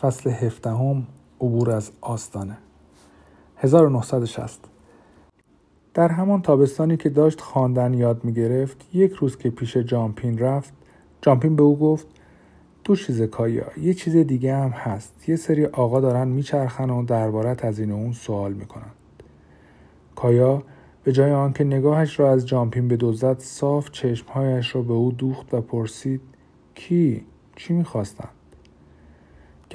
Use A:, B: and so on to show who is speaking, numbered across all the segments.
A: فصل هفدهم عبور از آستانه. 1960 در همان تابستانی که داشت خواندن یاد می گرفت یک روز که پیش جامپین رفت جامپین به او گفت دو چیز کایا یه چیز دیگه هم هست یه سری آقا دارن میچرخن و دربارت از این و اون سوال می‌کنن. کایا به جای آنکه نگاهش را از جامپین به دوزد صاف چشمهایش را به او دوخت و پرسید کی؟ چی می‌خواستند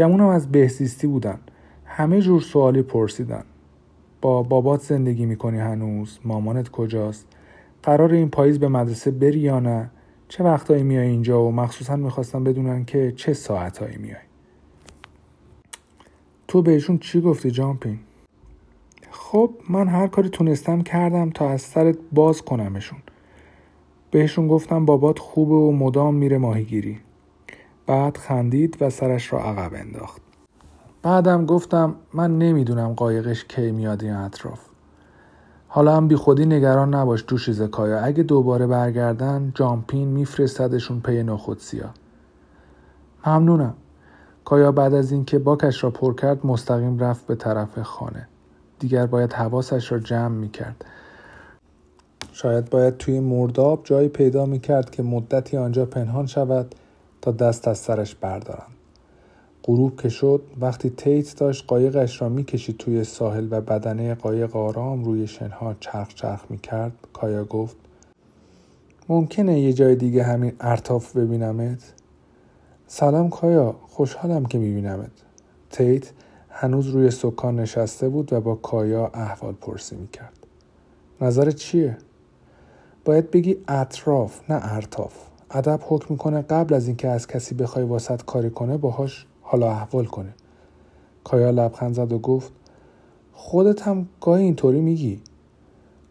A: گمونم از بهزیستی بودن. همه جور سوالی پرسیدن. با بابات زندگی می‌کنی هنوز؟ مامانت کجاست؟ قرار این پاییز به مدرسه بری یا نه؟ چه وقتایی میای اینجا و مخصوصا می‌خواستم بدونن که چه ساعتهایی میای؟ تو بهشون چی گفتی جامپین خب من هر کاری تونستم کردم تا از سرت باز کنمشون. بهشون گفتم بابات خوبه و مدام میره ماهیگیری. بعد خندید و سرش را عقب انداخت. بعدم گفتم من نمی‌دونم قایقش کی میاد این اطراف. حالا هم بی خودی نگران نباش دوشی زکایا اگه دوباره برگردن جامپین میفرستدشون پی نخود سیا ممنونم. کایا بعد از اینکه باکش را پر کرد مستقیم رفت به طرف خانه. دیگر باید حواسش را جمع می‌کرد. شاید باید توی مرداب جایی پیدا می‌کرد که مدتی آنجا پنهان شود تا دست از سرش بردارند. غروب که شد وقتی تیت داشت قایقش را می‌کشید توی ساحل و بدنه قایق آرام روی شنها چرخ چرخ می‌کرد. کایا گفت ممکنه یه جای دیگه همین ارتاف ببینمت؟ سلام کایا خوشحالم که میبینمت. تیت هنوز روی سکان نشسته بود و با کایا احوال پرسی می‌کرد. نظر چیه؟ باید بگی اطراف نه ارتاف. ادب حکم می‌کنه قبل از اینکه از کسی بخوای واسط کاری کنه باهاش حالا احوال کنه. کایا لبخند زد و گفت خودت هم گاهی اینطوری میگی.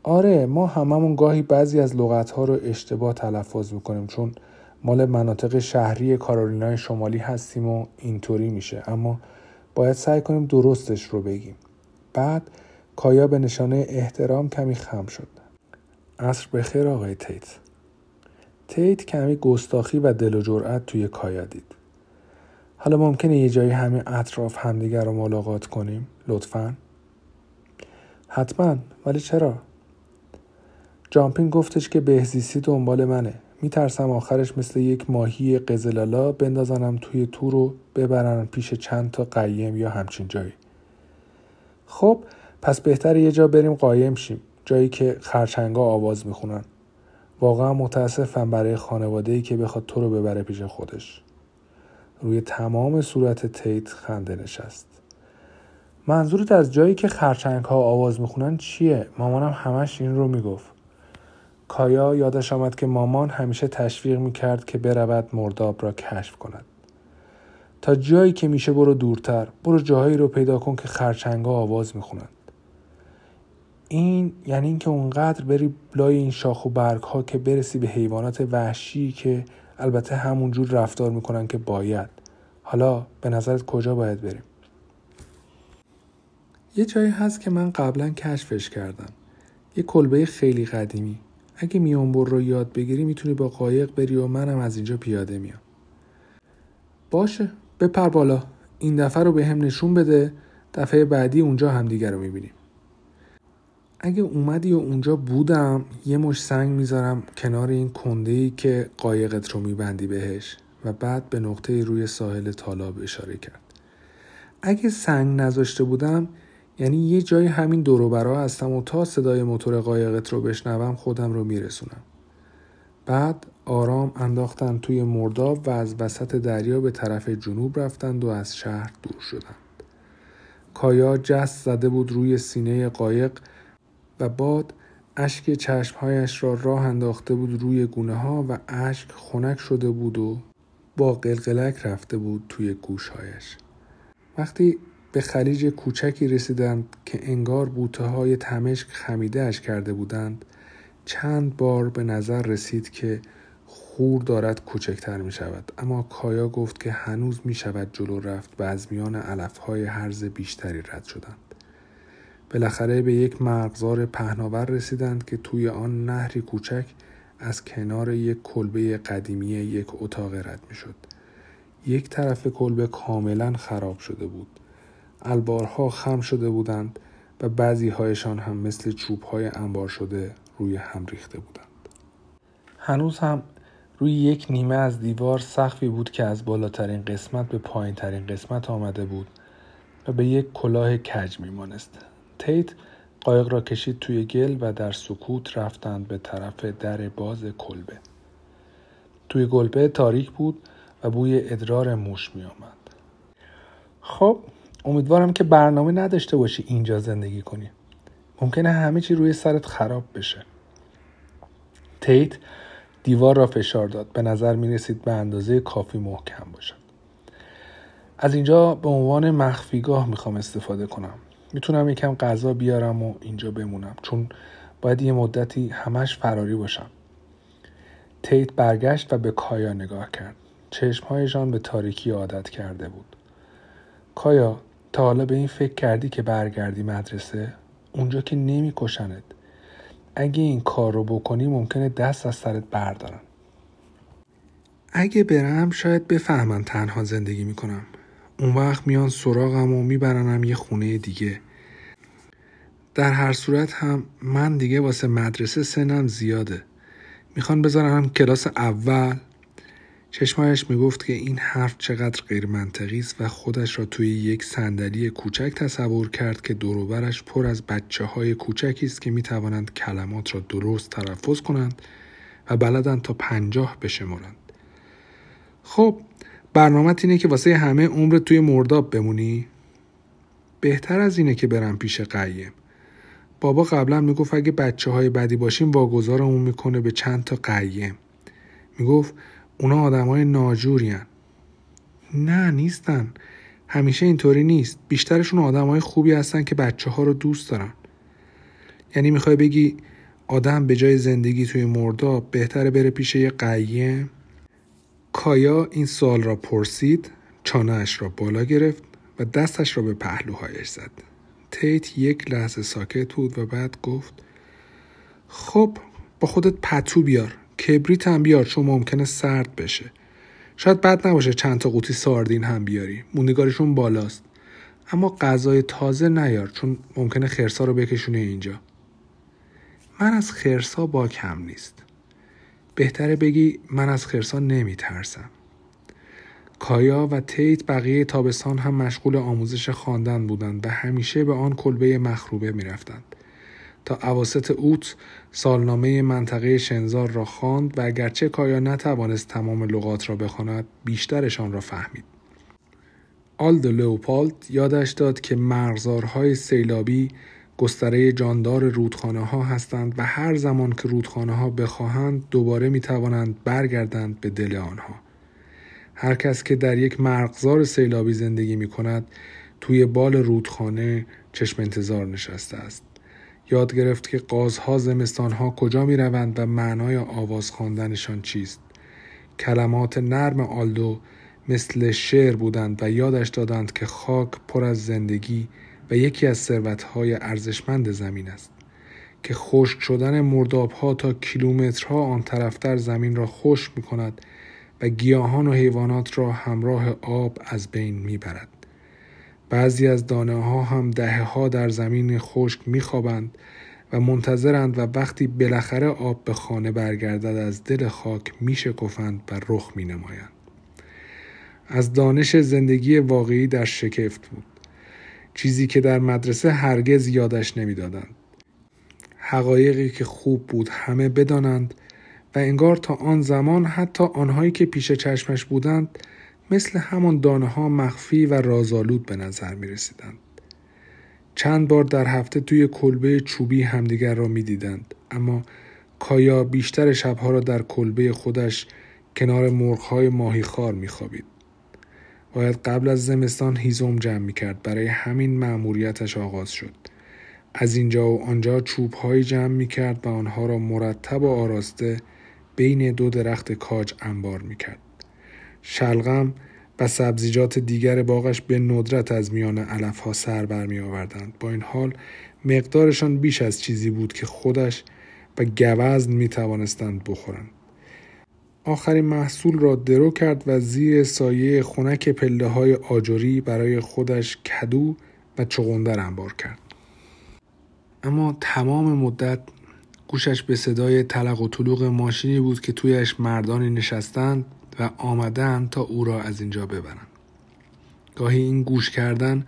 A: آره ما هممون گاهی بعضی از لغتها رو اشتباه تلفظ می‌کنیم چون مال مناطق شهری کارولینای شمالی هستیم و اینطوری میشه. اما باید سعی کنیم درستش رو بگیم. بعد کایا به نشانه احترام کمی خم شد. عصر بخیر آقای تیت. تیت کمی گستاخی و دل و جرأت توی کایا دید. حالا ممکنه یه جایی همین اطراف همدیگر رو ملاقات کنیم؟ لطفا؟ حتما ولی چرا؟ جامپین گفتش که بهزیستی دنبال منه. میترسم آخرش مثل یک ماهی قزلالا بندازنم توی تو رو ببرن پیش چند تا قیم یا همچین جایی. خب پس بهتر یه جا بریم قایم شیم. جایی که خرچنگا آواز می‌خونن. واقعا متاسفم برای خانواده ای که بخواد تو رو ببره پیش خودش. روی تمام صورت تیت خنده نشست. منظورت از جایی که خرچنگ ها آواز می‌خونن چیه؟ مامانم همش این رو می‌گفت. کایا یادش آمد که مامان همیشه تشویق می‌کرد که برود مرداب را کشف کند. تا جایی که میشه برو دورتر برو جاهایی رو پیدا کن که خرچنگا آواز می‌خونند این یعنی اینکه اونقدر بری لای این شاخ و برگ ها که برسی به حیوانات وحشی که البته همونجور رفتار می‌کنن که باید. حالا به نظرت کجا باید بریم؟ یه جایی هست که من قبلا کشفش کردم. یه کلبه خیلی قدیمی. اگه میانبر رو یاد بگیری می‌تونی با قایق بری و منم از اینجا پیاده میام. باشه بپر بالا. این دفعه رو به هم نشون بده. دفعه بعدی اونجا همدیگه رو می‌بینیم. اگه اومدی و اونجا بودم یه مش سنگ می‌ذارم کنار این کنده ای که قایقت رو میبندی بهش و بعد به نقطه روی ساحل تالاب اشاره کرد. اگه سنگ نذاشته بودم یعنی یه جای همین دوروبرا هستم و تا صدای موتور قایقت رو بشنوم خودم رو میرسونم. بعد آرام انداختن توی مرداب و از وسط دریا به طرف جنوب رفتند و از شهر دور شدند. کایا جست زده بود روی سینه قایق و باد اشک چشمهایش را راه انداخته بود روی گونه ها و اشک خنک شده بود و با قلقلک رفته بود توی گوشهایش. وقتی به خلیج کوچکی رسیدند که انگار بوته های تمشک خمیده اش کرده بودند چند بار به نظر رسید که خور دارد کوچکتر می شود اما کایا گفت که هنوز می شود جلو رفت و از میان علف های حرز بیشتری رد شدند. بالاخره به یک مرغزار پهناور رسیدند که توی آن نهری کوچک از کنار یک کلبه قدیمی یک اتاق رد می شد. یک طرف کلبه کاملا خراب شده بود. البارها خم شده بودند و بعضی هایشان هم مثل چوب های انبار شده روی هم ریخته بودند. هنوز هم روی یک نیمه از دیوار سخفی بود که از بالاترین قسمت به پایین ترین قسمت آمده بود و به یک کلاه کج میمانست. تیت قایق را کشید توی گل و در سکوت رفتند به طرف در باز کلبه. توی گلبه تاریک بود و بوی ادرار موش می آمد. خب امیدوارم که برنامه نداشته باشی اینجا زندگی کنی. ممکنه همه چی روی سرت خراب بشه. تیت دیوار را فشار داد. به نظر می رسید به اندازه کافی محکم باشد. از اینجا به عنوان مخفیگاه می‌خوام استفاده کنم. می‌تونم یکم غذا بیارم و اینجا بمونم. چون باید یه مدتی همش فراری باشم. تیت برگشت و به کایا نگاه کرد. چشمهایشان به تاریکی عادت کرده بود. کایا تا حالا به این فکر کردی که برگردی مدرسه؟ اونجا که نمیکشنت. اگه این کار رو بکنی ممکنه دست از سرت بردارن. اگه برم شاید بفهمن تنها زندگی می‌کنم. اون وقت میان سراغم و میبرنم یه خونه دیگه. در هر صورت هم من دیگه واسه مدرسه سنم زیاده. می‌خوان بذارم کلاس اول. چشمایش می‌گفت که این حرف چقدر غیر منطقی است و خودش را توی یک صندلی کوچک تصور کرد که دوروبرش پر از بچه های کوچکی است که می‌توانند کلمات را درست تلفظ کنند و بلدند تا پنجاه بشمرند. خب برنامه اینه که واسه همه عمر توی مرداب بمونی؟ بهتر از اینه که برم پیش قیم. بابا قبلا می‌گفت اگه بچه های بدی باشیم واگذارمون می‌کنه به چند تا قیم. می‌گفت اونا آدم های ناجورین. نه نیستن. همیشه اینطوری نیست. بیشترشون آدم های خوبی هستن که بچه ها رو دوست دارن. یعنی می‌خوای بگی آدم به جای زندگی توی مرداب بهتره بره پیش یه قیم؟ کایا این سوال را پرسید چانهاش را بالا گرفت و دستش را به پهلوهایش زد. تیت یک لحظه ساکت بود و بعد گفت خب با خودت پتو بیار کبریت هم بیار چون ممکنه سرد بشه. شاید بد نباشه چند تا قوطی ساردین هم بیاری. موندگارشون بالاست. اما غذای تازه نیار چون ممکنه خرسا رو بکشونه اینجا. من از خرسا با کم نیست. بهتره بگی من از خرسا نمی ترسم. کایا و تیت بقیه تابستان هم مشغول آموزش خواندن بودند و همیشه به آن کلبه مخروبه می رفتند. تا عواست اوت سالنامه منطقه شنزار را خواند و اگرچه کایا نتوانست تمام لغات را بخواند بیشترشان را فهمید. آلد لوپالد یادش داد که مرغزارهای سیلابی گستره جاندار رودخانه ها هستند و هر زمان که رودخانه ها بخواهند دوباره می توانند برگردند به دل آنها. هر کس که در یک مرغزار سیلابی زندگی می کند توی بال رودخانه چشم انتظار نشسته است. یاد گرفت که قازها زمستانها کجا می روند و معنای آواز خواندنشان چیست. کلمات نرم آلدو مثل شعر بودند و یادش دادند که خاک پر از زندگی و یکی از ثروتهای ارزشمند زمین است که خشک شدن مردابها تا کیلومترها آن طرفتر زمین را خشک می کند و گیاهان و حیوانات را همراه آب از بین می برد. بعضی از دانه ها هم دهه ها در زمین خشک می خوابند و منتظرند و وقتی بالاخره آب به خانه برگردد از دل خاک می شکفند و رخ می نمایند. از دانش زندگی واقعی در شکفت بود. چیزی که در مدرسه هرگز یادش نمی‌دادند. حقایقی که خوب بود همه بدانند و انگار تا آن زمان حتی آنهایی که پیش چشمش بودند مثل همان دانه ها مخفی و رازآلود به نظر می رسیدند. چند بار در هفته توی کلبه چوبی همدیگر را می دیدند. اما کایا بیشتر شبها را در کلبه خودش کنار مرغهای ماهیخوار می خوابید. باید قبل از زمستان هیزم جمع می کرد برای همین مأموریتش آغاز شد. از اینجا و آنجا چوب های جمع می کرد و آنها را مرتب و آراسته بین دو درخت کاج انبار می کرد شلغم و سبزیجات دیگر باغش به ندرت از میان علف ها سر برمی آوردند با این حال مقدارشان بیش از چیزی بود که خودش و گوزن می توانستند بخورند. آخرین محصول را درو کرد و زیر سایه خونک پله های آجوری برای خودش کدو و چغندر انبار کرد. اما تمام مدت گوشش به صدای تلق و طلوق ماشینی بود که تویش مردانی نشستند و آمدند تا او را از اینجا ببرند. گاهی این گوش کردن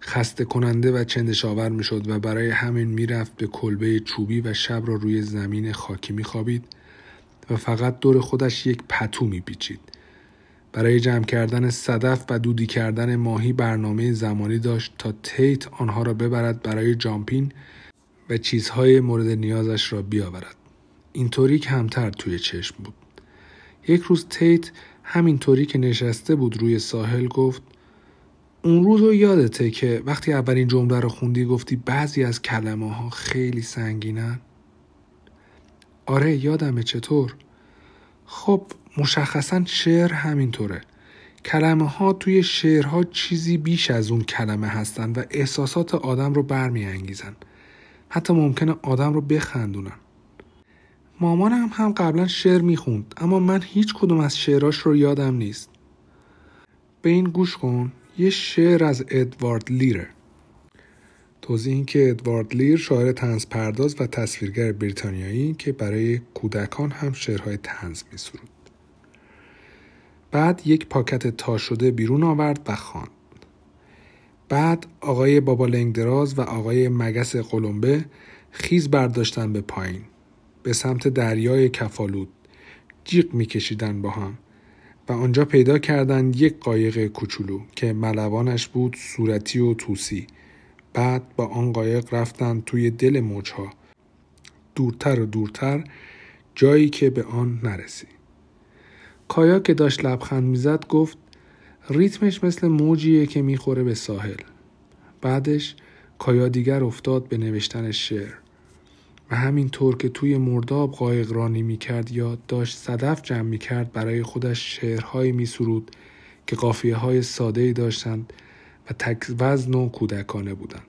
A: خسته کننده و چندشاور می شد و برای همین می‌رفت به کلبه چوبی و شب را روی زمین خاکی می خوابید و فقط دور خودش یک پتو می پیچید. برای جمع کردن صدف و دودی کردن ماهی برنامه زمانی داشت تا تیت آنها را ببرد برای جامپین و چیزهای مورد نیازش را بیاورد. اینطوری کمتر توی چشم بود. یک روز تیت همینطوری که نشسته بود روی ساحل گفت اون روز رو یادته که وقتی اولین جمله رو خوندی گفتی بعضی از کلمه ها خیلی سنگینن؟ آره یادمه چطور؟ خب مشخصا شعر همینطوره. کلمه ها توی شعرها چیزی بیش از اون کلمه هستند و احساسات آدم رو برمیانگیزن. حتی ممکنه آدم رو بخندونن. مامانم هم قبلا شعر می‌خوند اما من هیچ کدوم از شعراش رو یادم نیست. به این گوش کن یه شعر از ادوارد لیره. توضیح این که ادوارد لیر شاعر تنز پرداز و تصویرگر بریتانیایی که برای کودکان هم شعرهای تنز می سرود. بعد یک پاکت تا شده بیرون آورد و خواند. بعد آقای بابا لنگدراز و آقای مگس قلمبه خیز برداشتن به پایین به سمت دریای کفالود جیغ میکشیدن با هم و آنجا پیدا کردند یک قایق کوچولو که ملوانش بود صورتی و توسی بعد با آن قایق رفتند توی دل موجها. دورتر و دورتر جایی که به آن نرسی. کایا که داشت لبخند می‌زد گفت ریتمش مثل موجیه که می‌خوره به ساحل. بعدش کایا دیگر افتاد به نوشتن شعر. و همینطور که توی مرداب قایق رانی می‌کرد یا داشت صدف جمع می‌کرد برای خودش شعرهایی میسرود که قافیه های ساده داشتند و تک وزن و کودکانه بودند.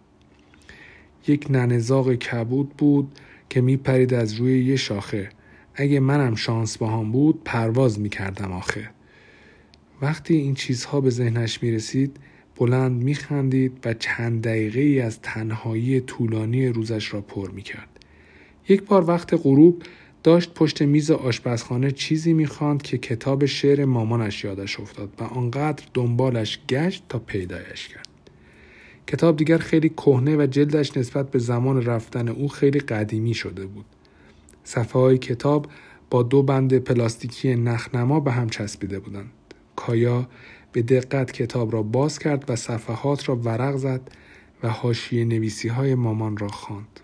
A: یک ننزاق کبود بود که میپرید از روی یه شاخه. اگه منم شانس با هم بود پرواز می‌کردم آخه. وقتی این چیزها به ذهنش می‌رسید بلند میخندید و چند دقیقه ای از تنهایی طولانی روزش را پر می‌کرد. یک بار وقت غروب داشت پشت میز آشپزخانه چیزی می‌خواند که کتاب شعر مامانش یادش افتاد و آنقدر دنبالش گشت تا پیدایش کرد. کتاب دیگر خیلی کهنه و جلدش نسبت به زمان رفتن او خیلی قدیمی شده بود. صفحه های کتاب با دو بند پلاستیکی نخنما به هم چسبیده بودند. کایا به دقت کتاب را باز کرد و صفحات را ورق زد و حاشیه نویسی های مامان را خواند.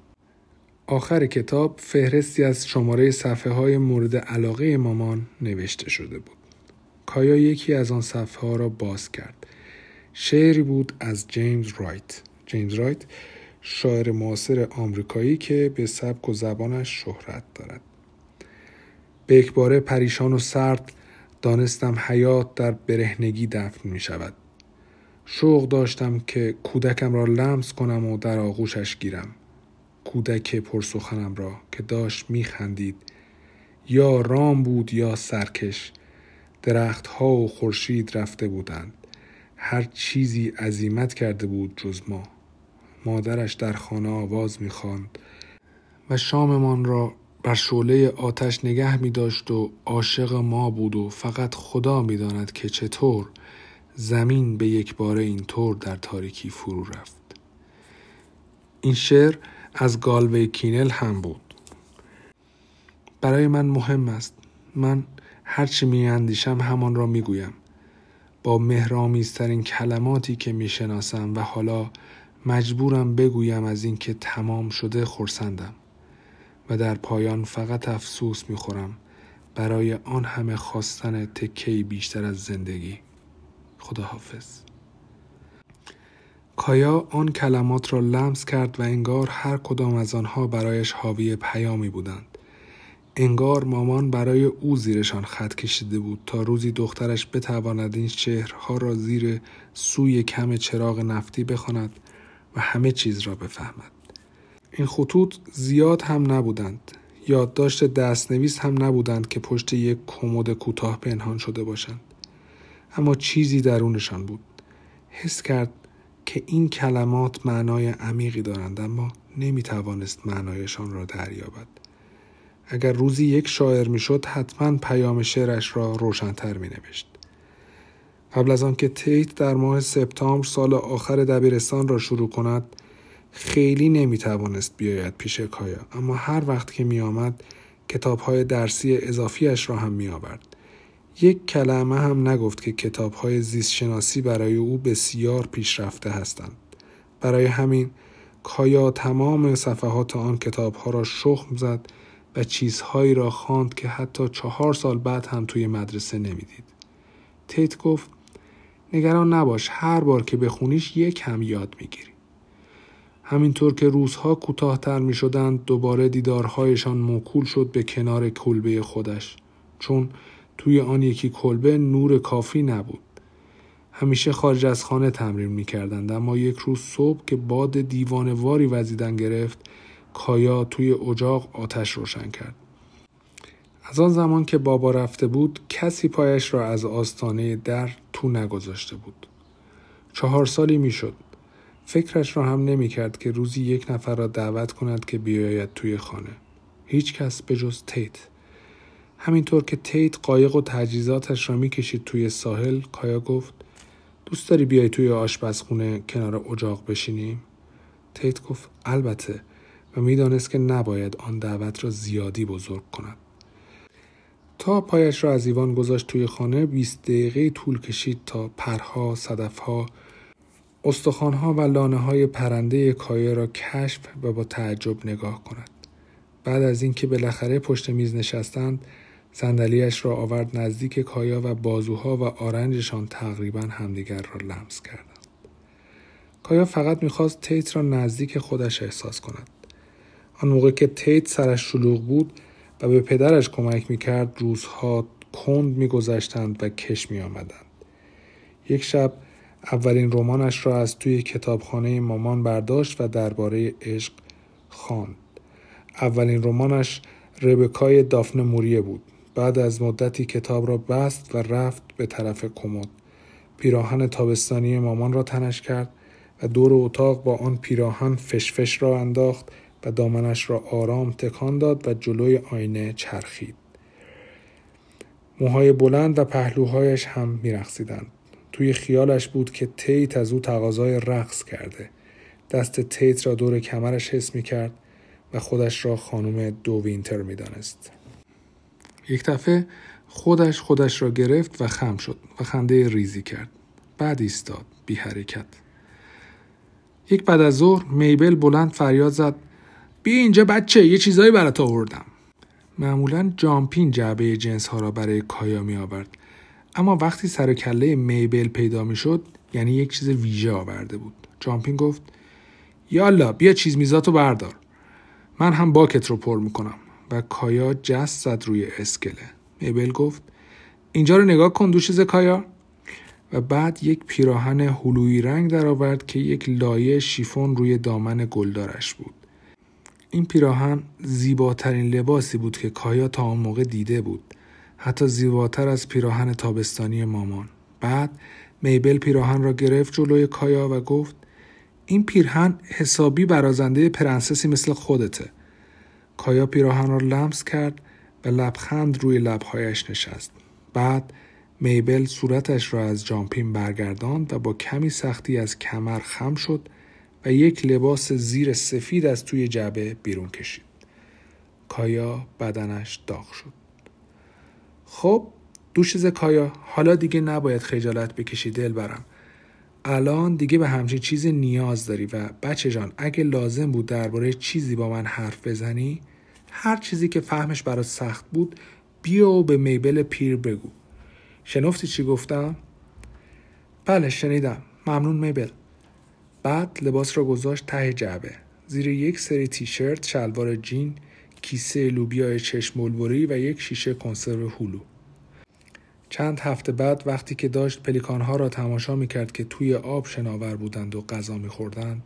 A: آخر کتاب فهرستی از شماره صفحه های مورد علاقه مامان نوشته شده بود. کایا یکی از آن صفحه ها را باز کرد. شعری بود از جیمز رایت. جیمز رایت شاعر معاصر آمریکایی که به سبک و زبانش شهرت دارد. به یکباره پریشان و سرد دانستم حیات در برهنگی دفن می شود. شوق داشتم که کودکم را لمس کنم و در آغوشش گیرم. کودک پرسخنم را که داشت میخندید. یا رام بود یا سرکش درختها و خورشید رفته بودند. هر چیزی عزیمت کرده بود جز ما. مادرش در خانه آواز می‌خواند و شاممان را بر شعله آتش نگه می داشت و عاشق ما بود و فقط خدا می‌داند که چطور زمین به یک بار اینطور در تاریکی فرو رفت. این شعر از گالوی کینل هم بود. برای من مهم است. من هرچی می اندیشم همان را می گویم با مهرامیزترین کلماتی که می شناسم و حالا مجبورم بگویم از اینکه تمام شده خورسندم و در پایان فقط افسوس می خورم برای آن همه خواستن تکی بیشتر از زندگی. خداحافظ. کایا آن کلمات را لمس کرد و انگار هر کدام از آنها برایش حاوی پیامی بودند. انگار مامان برای او زیرشان خط کشیده بود تا روزی دخترش بتواند این شهرها را زیر سوی کم چراغ نفتی بخواند و همه چیز را بفهمد. این خطوط زیاد هم نبودند. یادداشت دستنویس هم نبودند که پشت یک کمد کوتاه پنهان شده باشند اما چیزی درونشان بود حس کرد که این کلمات معنای عمیقی دارند اما نمی‌توانست معنایشان را دریابد اگر روزی یک شاعر می‌شد حتما پیام شعرش را روشنتر می نوشت. قبل از آنکه تیت در ماه سپتامبر سال آخر دبیرستان را شروع کند خیلی نمی توانست بیاید پیش کایا اما هر وقت که می آمد کتاب های درسی اضافیش را هم می آورد. یک کلمه هم نگفت که کتاب های زیست شناسی برای او بسیار پیشرفته هستند. برای همین کایا تمام صفحات آن کتاب ها را شخم زد و چیزهایی را خواند که حتی چهار سال بعد هم توی مدرسه نمی‌دید. تیت گفت نگران نباش هر بار که بخونیش یک هم یاد می‌گیری. همینطور که روزها کوتاهتر می شدند دوباره دیدارهایشان موکول شد به کنار کلبه خودش چون توی آن یکی کلبه نور کافی نبود. همیشه خارج از خانه تمرین می کردند اما یک روز صبح که باد دیوانواری وزیدن گرفت کایا توی اجاق آتش روشن کرد. از آن زمان که بابا رفته بود کسی پایش را از آستانه در تو نگذاشته بود. چهار سالی می‌شد. فکرش را هم نمی کرد که روزی یک نفر را دعوت کند که بیاید توی خانه. هیچ کس به جز تیت. همینطور که تیت قایق و تجهیزاتش را می‌کشید توی ساحل کایا گفت دوست داری بیای توی آشپزخونه کنار اجاق بشینیم؟ تیت گفت البته و می‌دانست که نباید آن دعوت را زیادی بزرگ کند. تا پایش را از ایوان گذاشت توی خانه 20 دقیقه طول کشید تا پرها، صدفها، استخوانها و لانه های پرنده کایه را کشف و با تعجب نگاه کند. بعد از اینکه بالاخره پشت میز نشستند صندلیاش را آورد نزدیک کایا و بازوها و آرنجشان تقریبا همدیگر را لمس کردند. کایا فقط می‌خواست تیت را نزدیک خودش احساس کند. آن موقع که تیت سرش شلوغ بود و به پدرش کمک می‌کرد روزها کند میگذشتند و کش میآمدند. یک شب اولین رمانش را از توی کتابخانه مامان برداشت و درباره عشق خواند. اولین رمانش ربکای دافن موریه بود. بعد از مدتی کتاب را بست و رفت به طرف کمد. پیراهن تابستانی مامان را تنش کرد و دور اتاق با آن پیراهن فشفش را انداخت و دامنش را آرام تکان داد و جلوی آینه چرخید. موهای بلند و پهلوهایش هم میرقصیدند. توی خیالش بود که تیت از او تقاضای رقص کرده. دست تیت را دور کمرش حس می کرد و خودش را خانم دو وینتر می دانست. یک دفعه خودش خودش را گرفت و خم شد و خنده ریزی کرد. بعد ایستاد بی حرکت. یک بعد از ظهر میبل بلند فریاد زد بیا اینجا بچه یه چیزایی برات آوردم. معمولا جامپین جعبه جنس ها را برای کایا می آورد اما وقتی سر کله میبل پیدا می شد یعنی یک چیز ویژه آورده بود جامپین گفت یالا بیا چیز میزاتو بردار من هم باکت رو پر می‌کنم و کایا جست زد روی اسکله. میبل گفت اینجا رو نگاه کن دوشیز کایا. و بعد یک پیراهن هلویی رنگ درآورد که یک لایه شیفون روی دامن گلدارش بود. این پیراهن زیباترین لباسی بود که کایا تا آن موقع دیده بود. حتی زیباتر از پیراهن تابستانی مامان. بعد میبل پیراهن را گرفت جلوی کایا و گفت این پیرهن حسابی برازنده پرنسسی مثل خودته. کایا پیراهن را لمس کرد و لبخند روی لبهایش نشست بعد میبل صورتش را از جامپین برگرداند و با کمی سختی از کمر خم شد و یک لباس زیر سفید از توی جعبه بیرون کشید. کایا بدنش داغ شد. خب دوشیز کایا حالا دیگه نباید خجالت بکشی دل برم. الان دیگه به همچین چیز نیاز داری و بچه جان اگه لازم بود درباره چیزی با من حرف بزنی هر چیزی که فهمش برات سخت بود بیا و به میبل پیر بگو. شنفتی چی گفتم؟ بله شنیدم. ممنون میبل. بعد لباس را گذاشت ته جعبه. زیر یک سری تیشرت شلوار جین کیسه لوبیای چشم و یک شیشه کنسرو هلو. چند هفته بعد وقتی که داشت پلیکانها را تماشا می‌کرد که توی آب شناور بودند و غذا میخوردند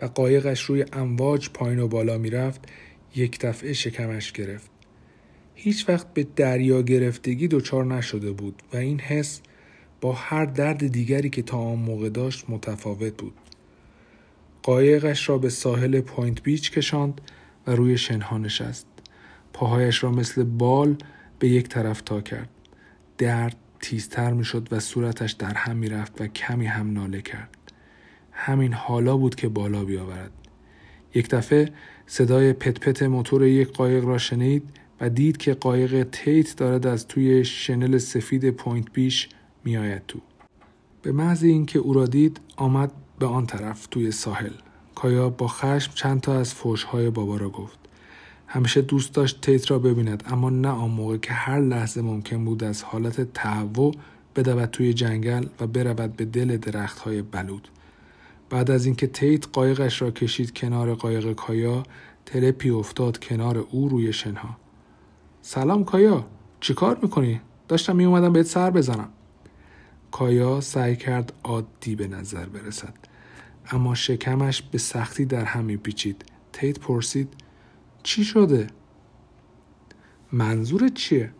A: و قایقش روی امواج پایین و بالا می‌رفت یک دفعه شکمش گرفت. هیچ وقت به دریا گرفتگی دچار نشده بود و این حس با هر درد دیگری که تا آن موقع داشت متفاوت بود. قایقش را به ساحل پوینت بیچ کشاند و روی شنها نشست. پاهایش را مثل بال به یک طرف تا کرد. درد تیزتر می‌شد و صورتش در هم می‌رفت و کمی هم ناله کرد. همین حالا بود که بالا بیاورد. یک دفعه صدای پت پت موتور یک قایق را شنید و دید که قایق تیت دارد از توی کانال سفید پوینت بیچ میآید تو. به محض اینکه او را دید آمد به آن طرف توی ساحل. کایا با خشم چند تا از فوشهای بابا را گفت. همیشه دوست داشت تیت را ببیند اما نه آن موقع که هر لحظه ممکن بود از حالت تهوع بدود توی جنگل و برود به دل درختهای بلود. بعد از اینکه تیت قایقش را کشید کنار قایق کایا تلپی افتاد کنار او روی شنها. سلام کایا چیکار می‌کنی؟ داشتم میومدم بهت سر بزنم. کایا سعی کرد عادی به نظر برسد اما شکمش به سختی در هم میپیچید. تیت پرسید چی شده؟ منظورت چیه؟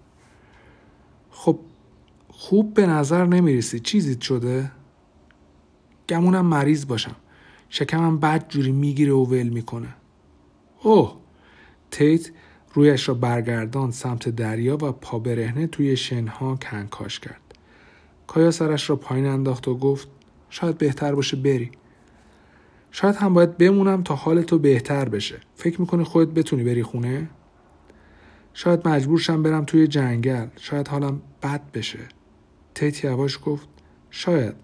A: خب خوب به نظر نمی‌رسی. چیزی شده؟ گمونم مریض باشم. شکمم بد جوری می‌گیره و ول می‌کنه. اوه تیت رویش را برگردان سمت دریا و پا برهنه توی شنها کنکاش کرد. کایا سرش را پایین انداخت و گفت شاید بهتر باشه بری. شاید هم باید بمونم تا حال تو بهتر بشه. فکر می‌کنی خودت بتونی بری خونه؟ شاید مجبور شم برم توی جنگل. شاید حالم بد بشه. تیت یواش گفت شاید.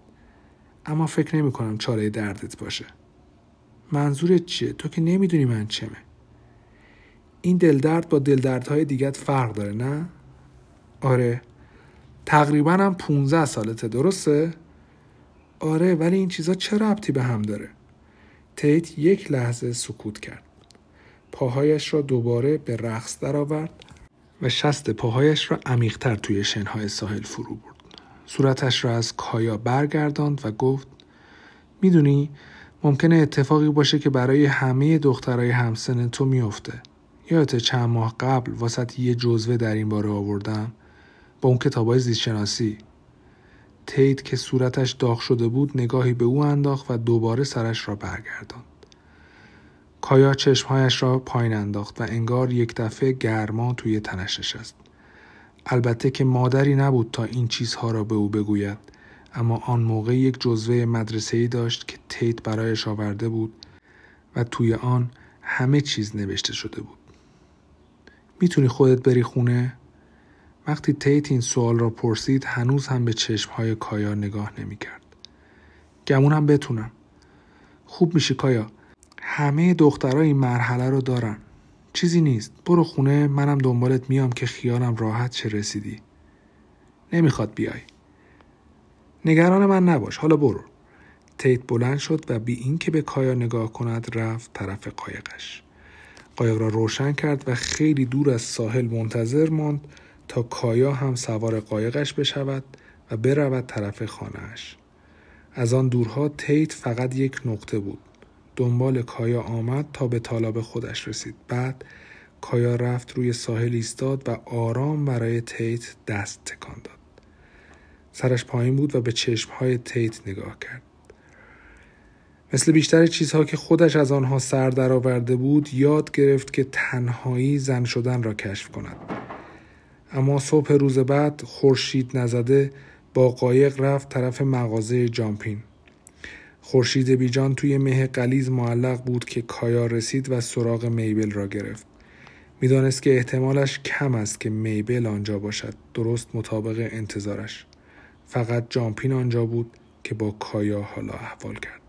A: اما فکر نمی کنم چاره دردت باشه. منظورت چیه؟ تو که نمی‌دونی من چمه. این دلدرد با دلدردهای دیگت فرق داره نه؟ آره. تقریبا هم 15 سالته درسته؟ آره ولی این چیزا چه ربطی به هم داره؟ تیت یک لحظه سکوت کرد. پاهایش را دوباره به رقص درآورد و شست پاهایش را عمیقتر توی شنهای ساحل فرو برد. صورتش را از کایا برگرداند و گفت می‌دونی ممکنه اتفاقی باشه که برای همه دخترای همسن تو میافته. یادت چند ماه قبل واسط یه جزوه در این باره آوردم با اون کتابای زیست تیت که صورتش داغ شده بود نگاهی به او انداخت و دوباره سرش را برگرداند. کایا چشمهایش را پایین انداخت و انگار یک دفعه گرما توی تنش نشست. البته که مادری نبود تا این چیزها را به او بگوید اما آن موقع یک جزوه مدرسه داشت که تیت برایش آورده بود و توی آن همه چیز نوشته شده بود. می‌تونی خودت بری خونه؟ وقتی تیت این سوال را پرسید هنوز هم به چشمهای کایا نگاه نمی‌کرد. گمونم بتونم. خوب میشی کایا. همه دخترها این مرحله رو دارن. چیزی نیست. برو خونه منم دنبالت میام که خیالم راحت چه رسیدی. نمی‌خواد بیای. نگران من نباش. حالا برو. تیت بلند شد و بی اینکه به کایا نگاه کند رفت طرف قایقش. قایق را روشن کرد و خیلی دور از ساحل منتظر ماند تا کایا هم سوار قایقش بشود و برود طرف خانهاش. از آن دورها تیت فقط یک نقطه بود. دنبال کایا آمد تا به طالاب خودش رسید. بعد کایا رفت روی ساحل ایستاد و آرام برای تیت دست تکان داد. سرش پایین بود و به چشمهای تیت نگاه کرد. مثل بیشتر چیزها که خودش از آنها سر درآورده بود یاد گرفت که تنهایی زن شدن را کشف کند اما صبح روز بعد خورشید نزده با قایق رفت طرف مغازه جامپین. خورشید بیجان توی مه قلیز معلق بود که کایا رسید و سراغ میبل را گرفت. می‌دانست که احتمالش کم است که میبل آنجا باشد. درست مطابق انتظارش. فقط جامپین آنجا بود که با کایا حالا احوال کرد.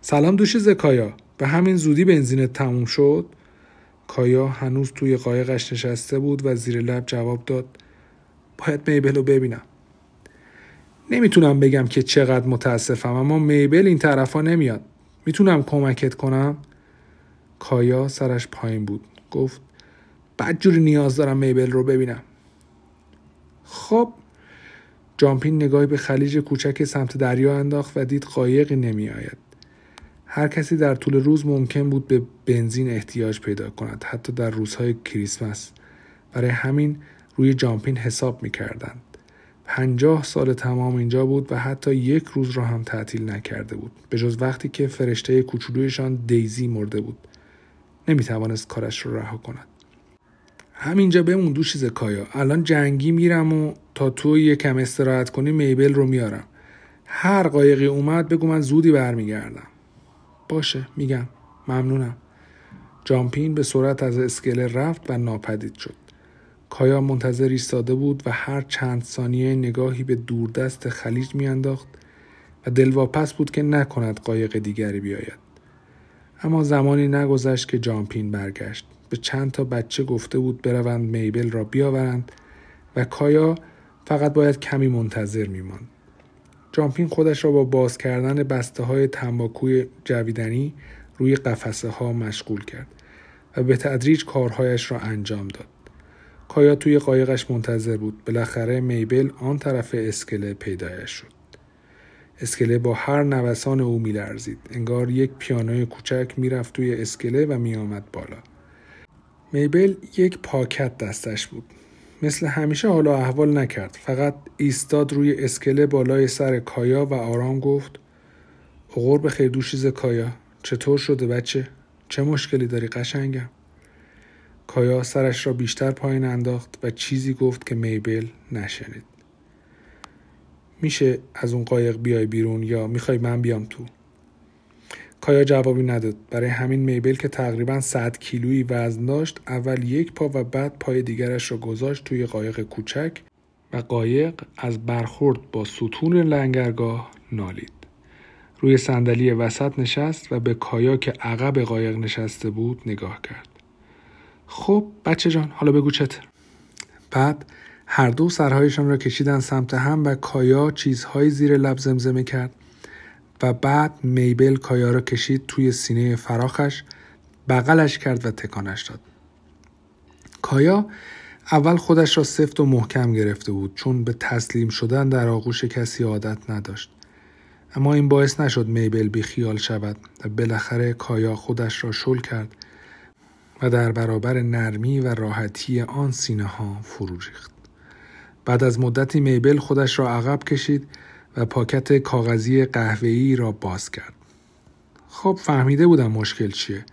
A: سلام دوش زکایا به همین زودی بنزینت تموم شد؟ کایا هنوز توی قایقش نشسته بود و زیر لب جواب داد باید میبل رو ببینم. نمی‌تونم بگم که چقدر متاسفم اما میبل این طرفا نمیاد. می‌تونم کمکت کنم؟ کایا سرش پایین بود. گفت بدجوری نیاز دارم میبل رو ببینم. خب جامپین نگاهی به خلیج کوچک سمت دریا انداخت و دید قایقی نمیآید. هر کسی در طول روز ممکن بود به بنزین احتیاج پیدا کند حتی در روزهای کریسمس. برای همین روی جامپین حساب می کردند. پنجاه سال تمام اینجا بود و حتی یک روز را هم تعطیل نکرده بود. به جز وقتی که فرشته کوچولویشان دیزی مرده بود. نمی توانست کارش را رها کند. همینجا بمون دو چیز کایا. الان جنگی میرم و تا تو یکم استراحت کنی میبل رو میارم هر قایقی اومد بگو من زودی برمیگردم. باشه میگم. ممنونم. جامپین به سرعت از اسکله رفت و ناپدید شد. کایا منتظر ایستاده بود و هر چند ثانیه نگاهی به دوردست خلیج میانداخت و دلواپس بود که نکند قایق دیگری بیاید. اما زمانی نگذشت که جامپین برگشت. به چند تا بچه گفته بود بروند میبل را بیاورند و کایا فقط باید کمی منتظر میماند. جامپین خودش را با باز کردن بسته های تنباکوی جویدنی روی قفسه ها مشغول کرد و به تدریج کارهایش را انجام داد. کایا توی قایقش منتظر بود. بالاخره میبل آن طرف اسکله پیدایش شد. اسکله با هر نوسان او میلرزید. انگار یک پیانوی کوچک می‌رفت توی اسکله و میآمد بالا. میبل یک پاکت دستش بود. مثل همیشه حالا احوال نکرد. فقط ایستاد روی اسکله بالای سر کایا و آرام گفت به خیر دوشیز کایا چطور شده بچه؟ چه مشکلی داری قشنگم؟ کایا سرش را بیشتر پایین انداخت و چیزی گفت که میبل نشنید. میشه از اون قایق بیای بیرون یا می‌خوای من بیام تو؟ کایا جوابی نداد. برای همین میبل که تقریبا 100 کیلویی وزن داشت اول یک پا و بعد پای دیگرش را گذاشت توی قایق کوچک و قایق از برخورد با ستون لنگرگاه نالید. روی صندلی وسط نشست و به کایا که عقب قایق نشسته بود نگاه کرد. خب بچه جان حالا بگو چته بعد هر دو سرهایشان را کشیدن سمت هم و کایا چیزهایی زیر لب زمزمه کرد. و بعد میبل کایا را کشید توی سینه فراخش بغلش کرد و تکانش داد کایا اول خودش را سفت و محکم گرفته بود چون به تسلیم شدن در آغوش کسی عادت نداشت اما این باعث نشد میبل بی خیال شود و بالاخره کایا خودش را شل کرد و در برابر نرمی و راحتی آن سینه ها فرو ریخت. بعد از مدتی میبل خودش را عقب کشید و پاکت کاغذی قهوه‌ای را باز کرد. خب فهمیده بودم مشکل چیه.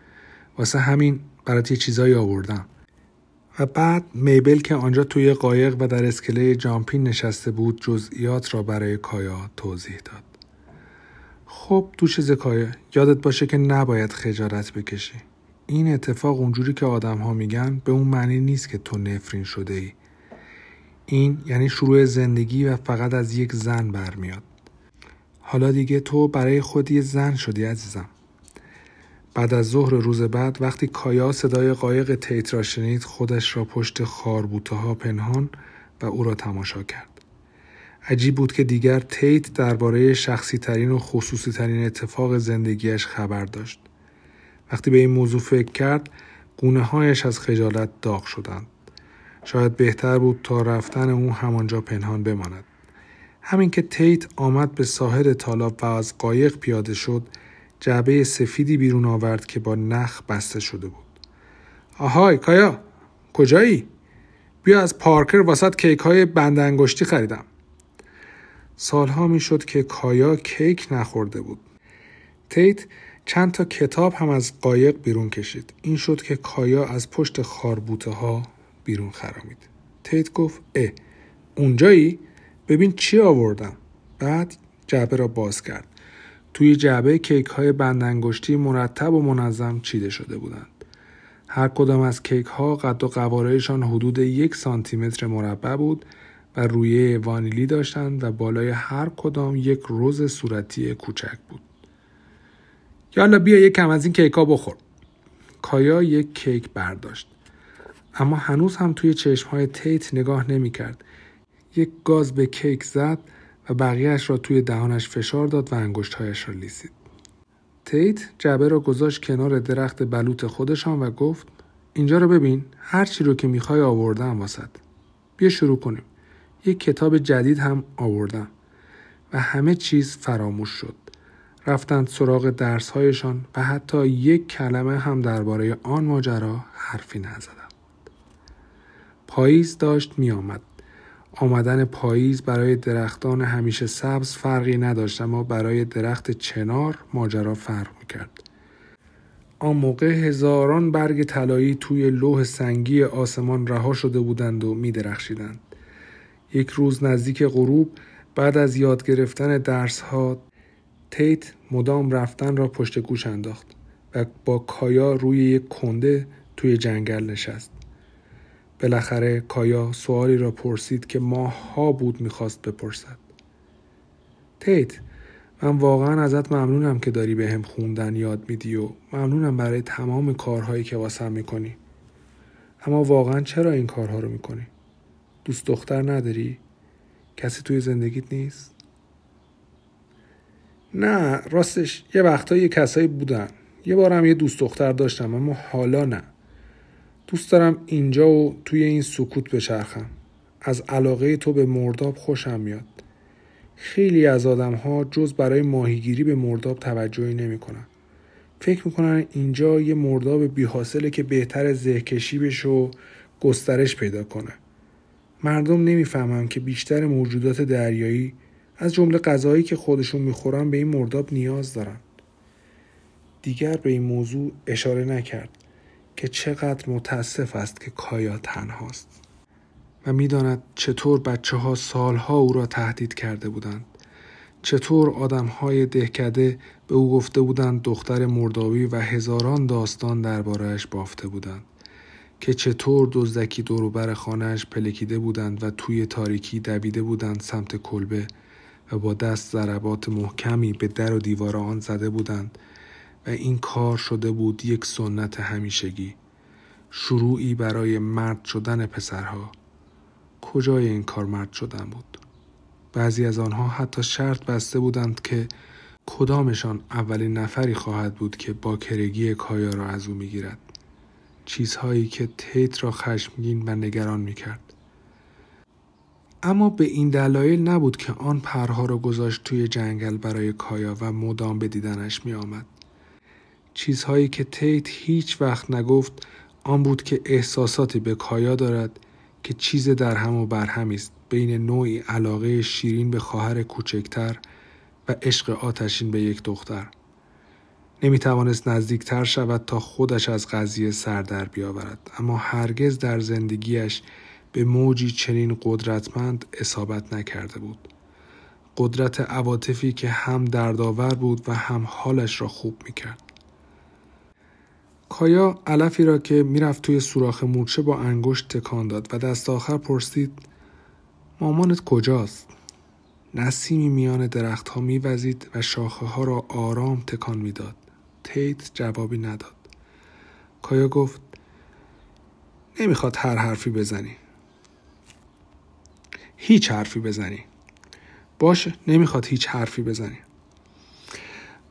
A: واسه همین برات یه چیزایی آوردم. و بعد میبل که آنجا توی قایق و در اسکله جامپین نشسته بود جزئیات را برای کایا توضیح داد. خب تو چیز کایا یادت باشه که نباید خجالت بکشی. این اتفاق اونجوری که آدم ها میگن به اون معنی نیست که تو نفرین شده ای. این یعنی شروع زندگی و فقط از یک زن برمیاد. حالا دیگه تو برای خود یه زن شدی عزیزم. بعد از ظهر روز بعد وقتی کایا صدای قایق تیت را شنید خودش را پشت خاربوته ها پنهان و او را تماشا کرد. عجیب بود که دیگر تیت درباره شخصی ترین و خصوصی ترین اتفاق زندگیش خبر داشت. وقتی به این موضوع فکر کرد گونه هایش از خجالت داغ شدند. شاید بهتر بود تا رفتن او همانجا پنهان بماند. همین که تیت آمد به ساحل تالاب و از قایق پیاده شد جعبه سفیدی بیرون آورد که با نخ بسته شده بود. آهای کایا کجایی؟ بیا از پارکر واسط کیک های بند انگشتی خریدم. سالها می‌شد که کایا کیک نخورده بود. تیت چند تا کتاب هم از قایق بیرون کشید. این شد که کایا از پشت خاربوته ها بیرون خرامید. تیت گفت اه اونجایی؟ ببین چی آوردم. بعد جعبه را باز کرد. توی جعبه کیک های بندنگشتی مرتب و منظم چیده شده بودند. هر کدام از کیک ها قد و قوارهشان حدود یک سانتی متر مربع بود و رویه وانیلی داشتند و بالای هر کدام یک روز صورتی کوچک بود. یالا بیا یک کم از این کیک ها بخور. کایا یک کیک برداشت. اما هنوز هم توی چشم های تیت نگاه نمی کرد. یک گاز به کیک زد و بقیهش را توی دهانش فشار داد و انگشتهایش را لیسید. تیت جبه را گذاشت کنار درخت بلوط خودشان و گفت اینجا رو ببین هر چی رو که می‌خوای آوردم واسد. بیا شروع کنیم. یک کتاب جدید هم آوردم و همه چیز فراموش شد. رفتند سراغ درسهایشان و حتی یک کلمه هم درباره آن ماجرا حرفی نزدند. پاییز داشت می آمد. آمدن پاییز برای درختان همیشه سبز فرقی نداشت اما برای درخت چنار ماجرا فرق می کرد. آن موقع هزاران برگ طلایی توی لوح سنگی آسمان رها شده بودند و می درخشیدند. یک روز نزدیک غروب بعد از یاد گرفتن درس ها تیت مدام رفتن را پشت گوش انداخت و با کایا روی یک کنده توی جنگل نشست. بالاخره کایا سوالی را پرسید که ماهها بود می‌خواست بپرسد. تیت من واقعا ازت ممنونم که داری به هم خوندن یاد میدی و ممنونم برای تمام کارهایی که واسم می‌کنی. اما واقعا چرا این کارها رو می‌کنی؟ دوست دختر نداری؟ کسی توی زندگیت نیست؟ نه راستش یه وقتا یه کسایی بودن یه بارم یه دوست دختر داشتم اما حالا نه دوست دارم اینجا و توی این سکوت بچرخم از علاقه تو به مرداب خوشم میاد خیلی از آدم ها جز برای ماهیگیری به مرداب توجهی نمی‌کنن. فکر می‌کنن اینجا یه مرداب بیحاصله که بهتر زهکشی بشه و گسترش پیدا کنه. مردم نمی‌فهمن که بیشتر موجودات دریایی از جمله غذایی که خودشون می‌خورن به این مرداب نیاز دارن. دیگر به این موضوع اشاره نکرد که چقدر متاسف است که کایا تنهاست و می‌داند چطور بچه ها سالها او را تهدید کرده بودند چطور آدم های دهکده به او گفته بودند دختر مردابی و هزاران داستان دربارهش بافته بودند که چطور دزدکی دوروبر خانهاش پلکیده بودند و توی تاریکی دویده بودند سمت کلبه و با دست ضربات محکمی به در و دیوار آن زده بودند و این کار شده بود یک سنت همیشگی. شروعی برای مرد شدن پسرها. کجای این کار مرد شدن بود؟ بعضی از آنها حتی شرط بسته بودند که کدامشان اولین نفری خواهد بود که با کرگی کایا را از او می‌گیرد. چیزهایی که تیت را خشمگین و نگران می‌کرد. اما به این دلایل نبود که آن پرها را گذاشت توی جنگل برای کایا و مدام به دیدنش می آمد. چیزهایی که تیت هیچ وقت نگفت آن بود که احساساتی به کایا دارد که چیز در هم و برهمی است بین نوعی علاقه شیرین به خواهر کوچکتر و عشق آتشین به یک دختر نمی توانست نزدیکتر شود تا خودش از قضیه سر در بیاورد اما هرگز در زندگیش به موجی چنین قدرتمند اصابت نکرده بود قدرت عواطفی که هم دردآور بود و هم حالش را خوب می کرد. کایا علفی را که می‌رفت توی سوراخ مورچه با انگشت تکان داد و دست آخر پرسید مامانت کجاست؟ نسیمی میان درختها میوزید و شاخه ها را آرام تکان می‌داد. تیت جوابی نداد. کایا گفت نمی‌خواد هر حرفی بزنی. هیچ حرفی بزنی. باشه نمی‌خواد هیچ حرفی بزنی.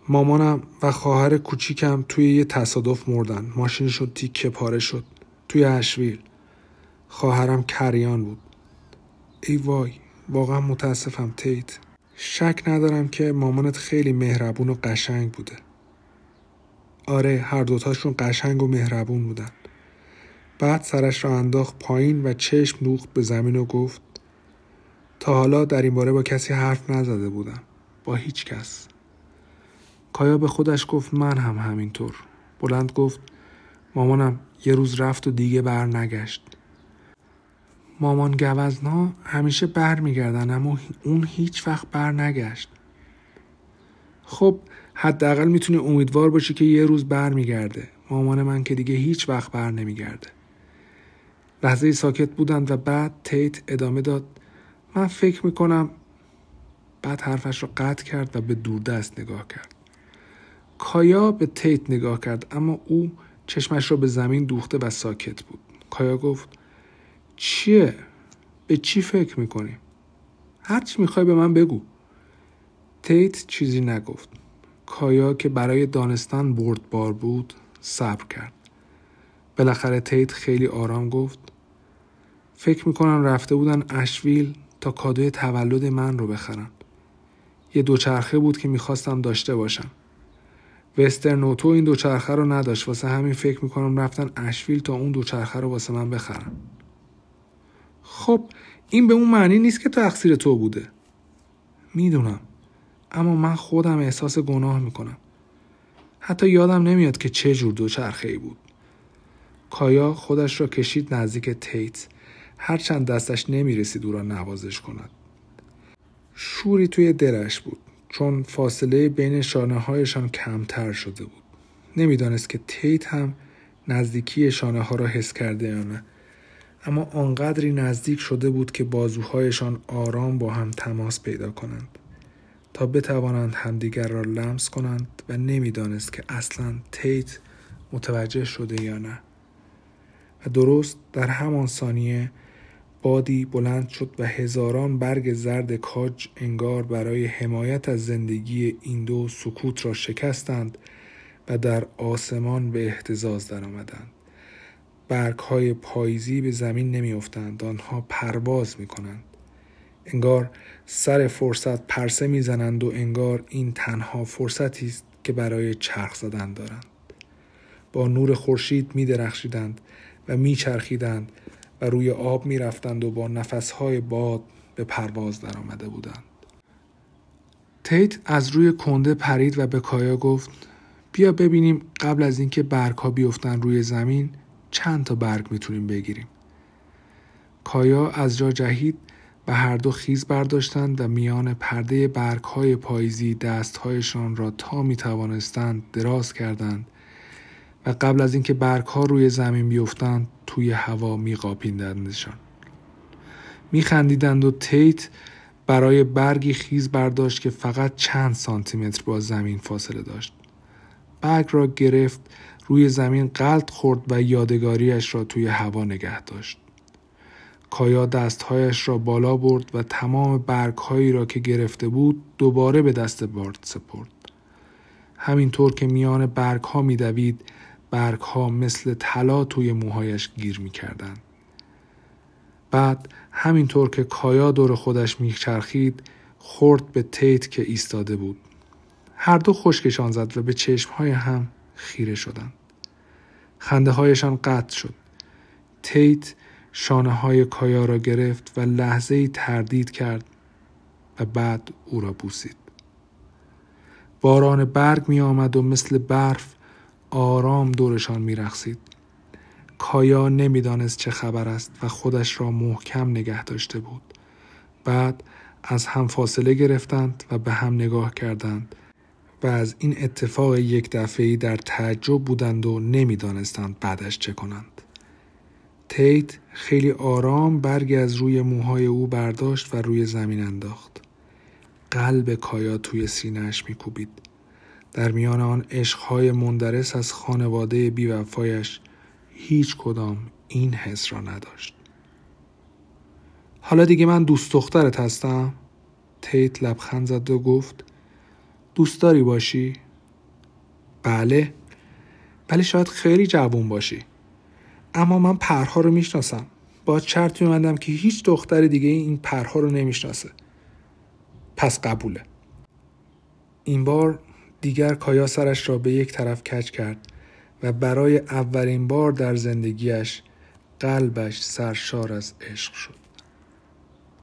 A: مامانم و خواهر کوچیکم توی یه تصادف مردن. ماشینشون تیکه پاره شد. توی اشویل. خواهرم کریان بود. ای وای واقعا متاسفم تیت. شک ندارم که مامانت خیلی مهربون و قشنگ بوده. آره هر دوتاشون قشنگ و مهربون بودن. بعد سرش را انداخت پایین و چشم دوخت به زمین و گفت تا حالا در این باره با کسی حرف نزده بودم. با هیچ کس. کایا به خودش گفت من هم همینطور. بلند گفت مامانم یه روز رفت و دیگه بر نگشت. مامان گوزنا همیشه بر میگردن اما اون هیچ وقت بر نگشت. خب حداقل می‌تونی امیدوار باشی که یه روز بر میگرده. مامان من که دیگه هیچ وقت بر نمیگرده. لحظه ساکت بودند و بعد تیت ادامه داد. من فکر می‌کنم بعد حرفش رو قطع کرد و به دوردست نگاه کرد. کایا به تیت نگاه کرد اما او چشمش را به زمین دوخته و ساکت بود. کایا گفت چیه؟ به چی فکر می‌کنی؟ هرچی می‌خوای به من بگو. تیت چیزی نگفت. کایا که برای دانستان بردبار بود صبر کرد. بالاخره تیت خیلی آرام گفت فکر می‌کنم رفته بودن اشویل تا کادوی تولد من رو بخرن. یه دوچرخه بود که می‌خواستم داشته باشم. وسترنوتو این دوچرخه رو نداشت. واسه همین فکر می‌کنم رفتن اشویل تا اون دوچرخه رو واسه من بخرن. خب این به اون معنی نیست که تقصیر تو بوده. می‌دونم. اما من خودم احساس گناه می‌کنم. حتی یادم نمیاد که چه جور دوچرخه ای بود. کایا خودش را کشید نزدیک تیت هرچند دستش نمی‌رسید او را نوازش کند. شوری توی درش بود. چون فاصله بین شانه هایشان کمتر شده بود. نمی‌دانست که تیت هم نزدیکی شانه ها را حس کرده یا نه. اما آنقدری نزدیک شده بود که بازوهایشان آرام با هم تماس پیدا کنند تا بتوانند همدیگر را لمس کنند و نمی‌دانست که اصلا تیت متوجه شده یا نه. و درست در همان ثانیه بادی بلند شد و هزاران برگ زرد کاج انگار برای حمایت از زندگی این دو سکوت را شکستند و در آسمان به احتزاز درآمدند. برگ های پاییزی به زمین نمیافتند آنها پرواز می کنند. انگار سر فرصت پرسه می‌زنند و انگار این تنها فرصتی است که برای چرخ زدن دارند با نور خورشید می درخشیدند و میچرخیدند و روی آب می‌رفتند و با نفسهای باد به پرواز درآمده بودند. تیت از روی کنده پرید و به کایا گفت بیا ببینیم قبل از اینکه برگ ها روی زمین چند تا برگ می‌تونیم بگیریم. کایا از جا جهید و هر دو خیز برداشتند و میان پرده برگ های پاییزی دستهایشان را تا می توانستند دراز کردند و قبل از اینکه برگ روی زمین بیفتند توی هوا می قاپیدندشان می خندیدند و تیت برای برگی خیز برداشت که فقط چند سانتیمتر با زمین فاصله داشت. برگ را گرفت روی زمین قلط خورد و یادگاریش را توی هوا نگه داشت. کایا دستهایش را بالا برد و تمام برگهایی را که گرفته بود دوباره به دست بارد سپرد. همینطور که میان برگ ها میدوید برگ ها مثل طلا توی موهایش گیر می‌کردند. بعد همینطور که کایا دور خودش میچرخید خورد به تیت که ایستاده بود. هر دو خشکشان زد و به چشمهای هم خیره شدند. خنده هایشان قطع شد. تیت شانه های کایا را گرفت و لحظه ای تردید کرد و بعد او را بوسید. باران برگ می آمد و مثل برف آرام دورشان می رخصید. کایا نمی‌دانست چه خبر است و خودش را محکم نگه داشته بود. بعد از هم فاصله گرفتند و به هم نگاه کردند و از این اتفاق یک دفعی در تعجب بودند و نمی‌دانستند بعدش چه کنند. تیت خیلی آرام برگی از روی موهای او برداشت و روی زمین انداخت. قلب کایا توی سینهش میکوبید. در میان آن عشقهای مندرس از خانواده بیوفایش هیچ کدام این حس را نداشت. حالا دیگه من دوست دخترت هستم؟ تیت لبخند زد و گفت دوست داری باشی؟ بله ولی شاید خیلی جوون باشی اما من پرها رو می‌شناسم با چرت میمندم که هیچ دختر دیگه این پرها رو نمی‌شناسه پس قبوله این بار دیگر کایا سرش را به یک طرف کج کرد و برای اولین بار در زندگیش قلبش سرشار از عشق شد.